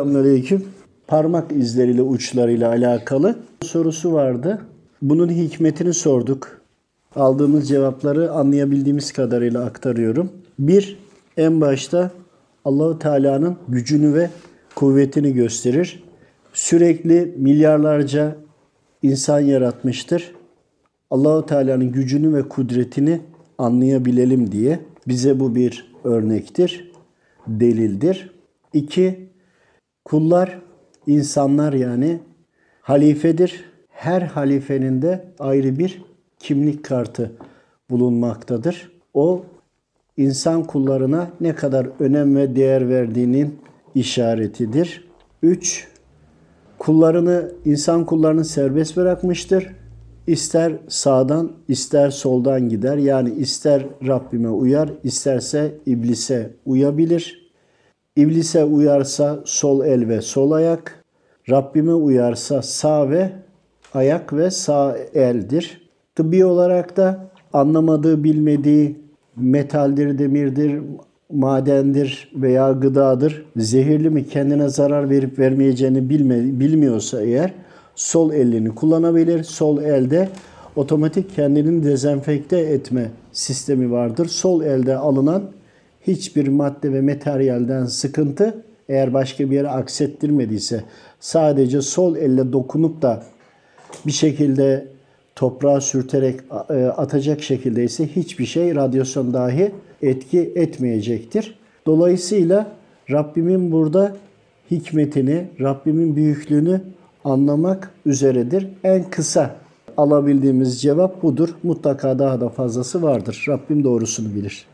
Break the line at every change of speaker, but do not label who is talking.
Selamünaleyküm. Parmak izleriyle uçlarıyla alakalı sorusu vardı. Bunun hikmetini sorduk. Aldığımız cevapları anlayabildiğimiz kadarıyla aktarıyorum. Bir, en başta Allahu Teala'nın gücünü ve kuvvetini gösterir. Sürekli milyarlarca insan yaratmıştır. Allahu Teala'nın gücünü ve kudretini anlayabilelim diye bize bu bir örnektir, delildir. İki, kullar, insanlar yani halifedir. Her halifenin de ayrı bir kimlik kartı bulunmaktadır. O insan kullarına ne kadar önem ve değer verdiğinin işaretidir. Üç, kullarını, insan kullarını serbest bırakmıştır. İster sağdan, ister soldan gider. Yani ister Rabbime uyar, isterse iblise uyabilir. İblise uyarsa sol el ve sol ayak, Rabbime uyarsa sağ ve ayak ve sağ eldir. Tıbbi olarak da anlamadığı, bilmediği metaldir, demirdir, madendir veya gıdadır. Zehirli mi kendine zarar verip vermeyeceğini bilme, bilmiyorsa eğer sol elini kullanabilir. Sol elde otomatik kendini dezenfekte etme sistemi vardır. Sol elde alınan hiçbir madde ve materyalden sıkıntı eğer başka bir yere aksettirmediyse sadece sol elle dokunup da bir şekilde toprağa sürterek e, atacak şekilde ise hiçbir şey radyasyon dahi etki etmeyecektir. Dolayısıyla Rabbimin burada hikmetini, Rabbimin büyüklüğünü anlamak üzeredir. En kısa alabildiğimiz cevap budur. Mutlaka daha da fazlası vardır. Rabbim doğrusunu bilir.